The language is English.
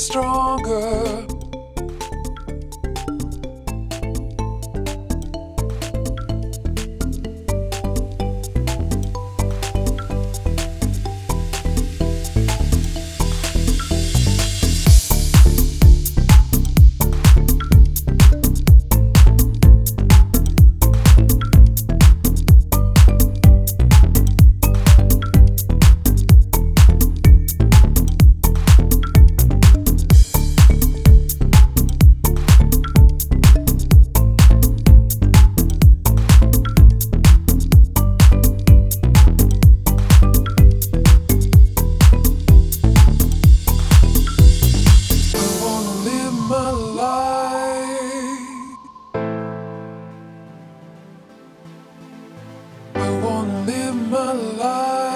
stronger. My life.